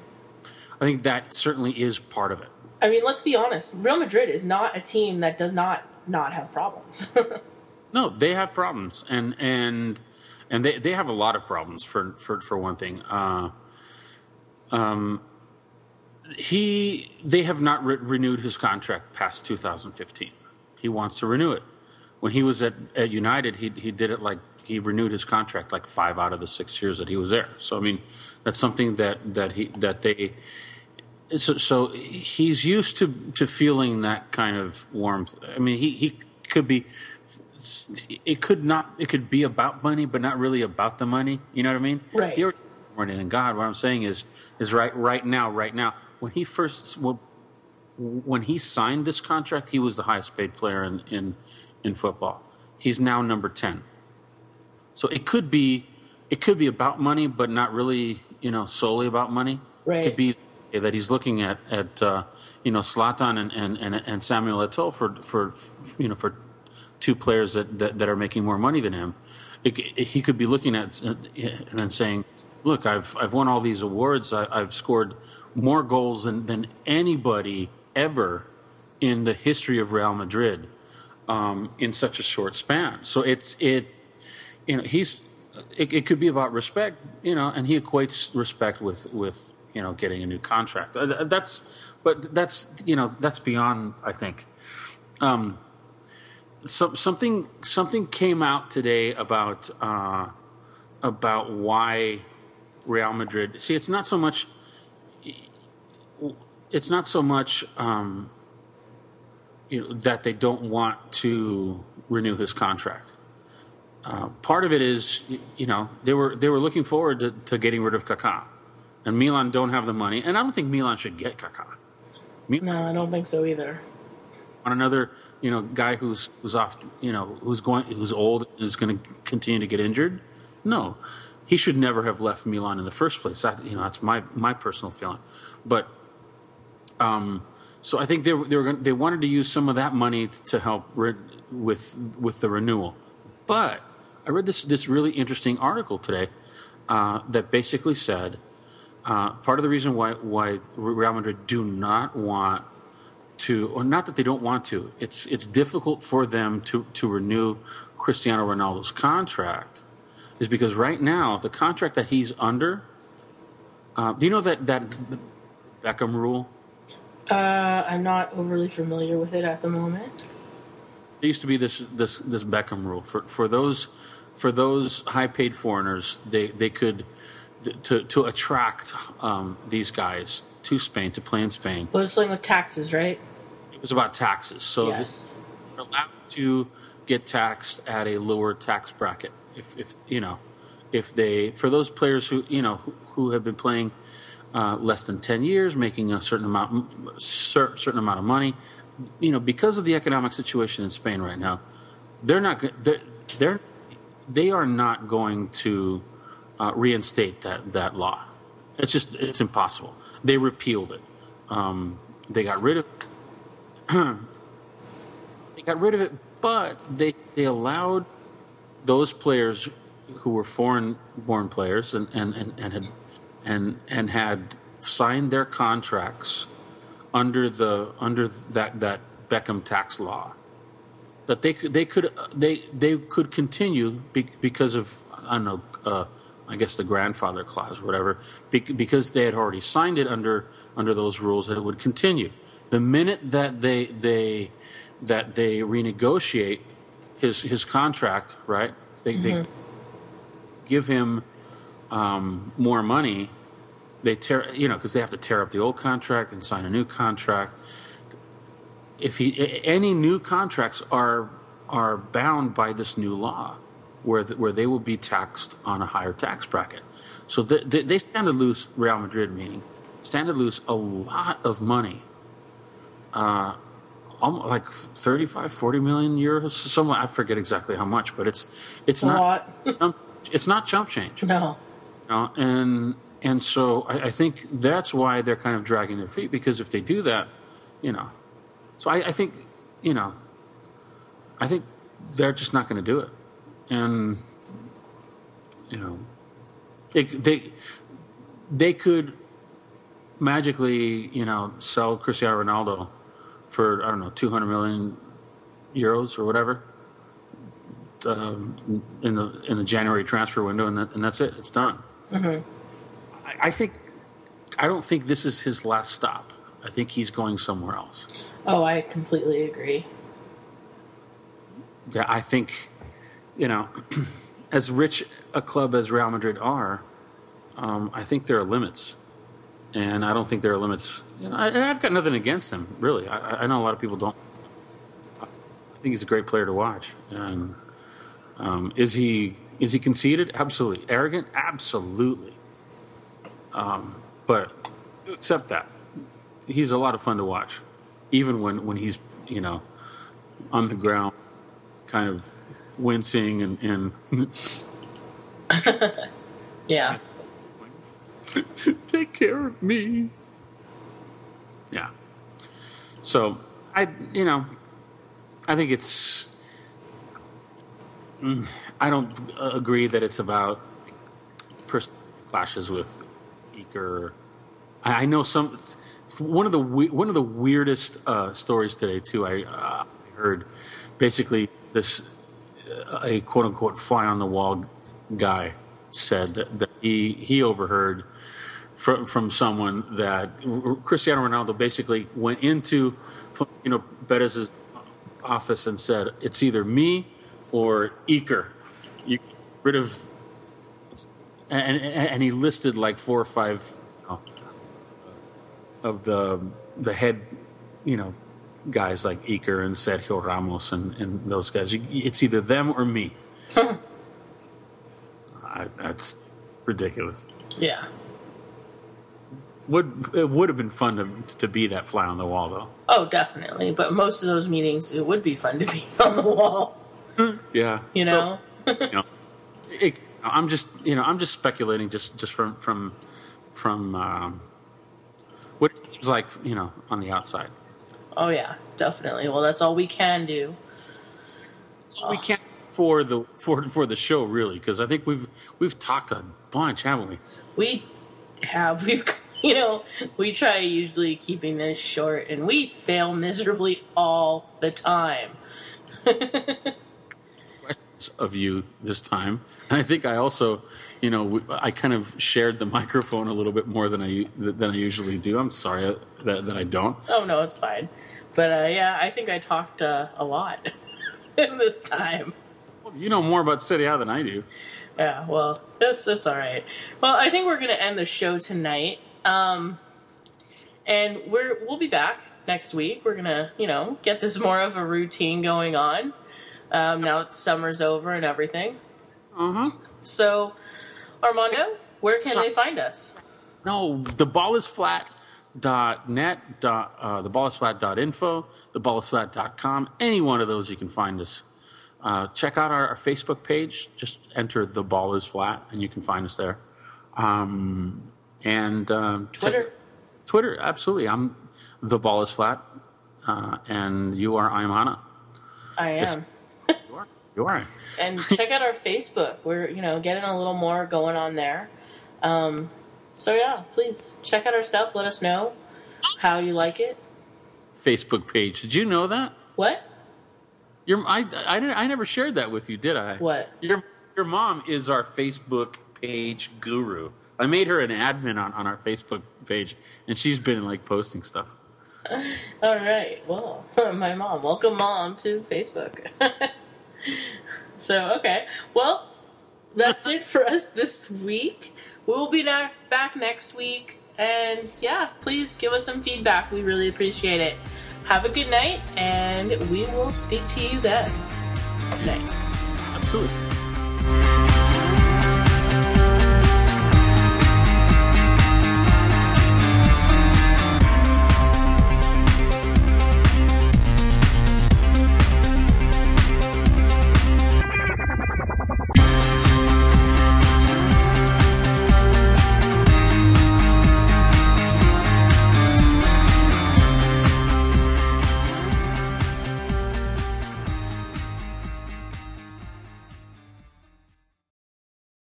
I think that certainly is part of it. I mean, let's be honest. Real Madrid is not a team that does not not have problems. No, they have problems, and and and they they have a lot of problems. For for for one thing, uh, um, he they have not re- renewed his contract past 2015. He wants to renew it. When he was at, at United, he he did it like he renewed his contract like five out of the six years that he was there. So I mean, that's something that that he that they. So, so he's used to to feeling that kind of warmth. I mean, he he could be it could not it could be about money but not really about the money. You know what i mean? Right. Has more than god. What i'm saying is is right right now right now. When he first when, when he signed this contract he was the highest paid player in in in football. He's now number 10 so it could be it could be about money but not really you know solely about money. Right. it could be that he's looking at at uh, you know Zlatan and and and, and Samuel Eto'o for for you know for two players that, that, that are making more money than him. It, it- he could be looking at uh, and then saying, "Look, I've I've won all these awards. I, I've scored more goals than than anybody ever in the history of Real Madrid um, in such a short span." So it's it, you know, he's it, it could be about respect, you know, and he equates respect with with you know getting a new contract. Uh, That's but that's you know that's beyond I think so, something something came out today about uh, about why Real Madrid. See, it's not so much. It's not so much um, you know, that they don't want to renew his contract. Uh, part of it is, you know, they were they were looking forward to, to getting rid of Kaká, and Milan don't have the money, and I don't think Milan should get Kaká. no, I don't think so either. on another you know guy who's who's off you know who's going who's old is going to continue to get injured? No. He should never have left Milan in the first place. That you know that's my my personal feeling. But um so I think they were, they were gonna, they wanted to use some of that money to help re- with with the renewal. But I read this this really interesting article today uh, that basically said uh, part of the reason why why Real Madrid do not want to, or not that they don't want to. It's it's difficult for them to to renew Cristiano Ronaldo's contract, is because right now the contract that he's under. Uh, do you know that that Beckham rule? Uh, I'm not overly familiar with it at the moment. There used to be this this this Beckham rule for for those for those high paid foreigners. They they could to to attract um, these guys to Spain to play in Spain. Well, it's something with taxes, right? It was about taxes. So this, yes. are allowed to get taxed at a lower tax bracket if, if you know if they for those players who you know who, who have been playing uh, less than 10 years making a certain amount cer- certain amount of money you know because of the economic situation in Spain right now they're not they're, they're they are not going to uh, reinstate that that law It's just it's impossible. They repealed it. Um, they got rid of. they got rid of it, but they they allowed those players who were foreign born players and, and, and, and had and and had signed their contracts under the under that that Beckham tax law that they could they could they they could continue be, because of I don't know uh, I guess the grandfather clause or whatever be, because they had already signed it under under those rules that it would continue. The minute that they they that they renegotiate his his contract, right? They, mm-hmm. they give him um, more money. They tear, you know, because they have to tear up the old contract and sign a new contract. If he any new contracts are are bound by this new law, where the, where they will be taxed on a higher tax bracket. So the, the, they stand to lose Real Madrid, meaning stand to lose a lot of money. Uh, like 35, 40 million euros, somewhat. I forget exactly how much, but it's it's a not chump, it's not chump change. No, know, and and so I, I, think that's why they're kind of dragging their feet because if they do that, you know, so I, I think you know, I think they're just not going to do it, and you know, they they they could magically you know sell Cristiano Ronaldo for I don't know 200 million euros or whatever um, in the in the January transfer window, and that, and that's it. It's done. Mm-hmm. I, I, think I don't think this is his last stop. I think he's going somewhere else. Oh, I completely agree. Yeah, I think you know, as rich a club as Real Madrid are, um, I think there are limits and I don't think there are limits. You know, I, have got nothing against him, really. I, I, know a lot of people don't. I think he's a great player to watch. And um, is he is he conceited? Absolutely. Arrogant? Absolutely. Um, but accept that he's a lot of fun to watch, even when when he's you know on the ground, kind of wincing and. and yeah. Take care of me. Yeah. So I, you know, I think it's. Mm, I don't agree that it's about personal clashes with Iker. I, know some. One of the one of the weirdest uh, stories today too. I uh, heard basically this uh, a quote unquote fly on the wall guy said that, that he he overheard from from someone that Cristiano Ronaldo basically went into you know Perez's office and said, "It's either me or Iker. You get rid of." And, and he listed like four or five you know, of the the head, you know, guys like Iker and Sergio Ramos and, and those guys. It's either them or me. I, that's ridiculous. Yeah would it would have been fun to to be that fly on the wall though. Oh, definitely. But most of those meetings, it would be fun to be on the wall. yeah, you know. So, you know it, I'm just you know I'm just speculating just just from from from um, what it seems like you know on the outside. Oh yeah, definitely. Well, that's all we can do. Oh. We can for the for for the show really because I think we've we've talked a bunch, haven't we? We have. We've you know, we try usually keeping this short, and we fail miserably all the time. Questions of you this time, and I think I also, you know, I kind of shared the microphone a little bit more than I than I usually do. I'm sorry that, that I don't. Oh no, it's fine. But uh, yeah, I think I talked uh, a lot in this time. Well, you know more about Serie A than I do. Yeah, well, it's it's all right. Well, I think we're going to end the show tonight. Um, and we're we'll be back next week. We're gonna, you know, get this more of a routine going on. Um, now that summer's over and everything. Uh-huh. So, Armando, where can so, they find us? No, the ball is flat dot net dot uh, the ball is flat dot info the ball is flat dot com any one of those you can find us uh, check out our, our, facebook page just enter the ball is flat and you can find us there um, and um, Twitter. check- Twitter, absolutely. I'm the ball is flat, uh, and you are I'm Hannah. I Yes. am. You are. You are. and check out our Facebook. We're you know getting a little more going on there. Um, so yeah, please check out our stuff. Let us know how you like it. Facebook page. Did you know that? What? Your I I, I never shared that with you, did I? What? Your your mom is our Facebook page guru. I made her an admin on, on our Facebook page, and she's been like posting stuff. All right. Well, my mom. Welcome, mom, to Facebook. so okay. Well, that's it for us this week. We will be na- back next week, and yeah, please give us some feedback. We really appreciate it. Have a good night, and we will speak to you then. Good night. Absolutely.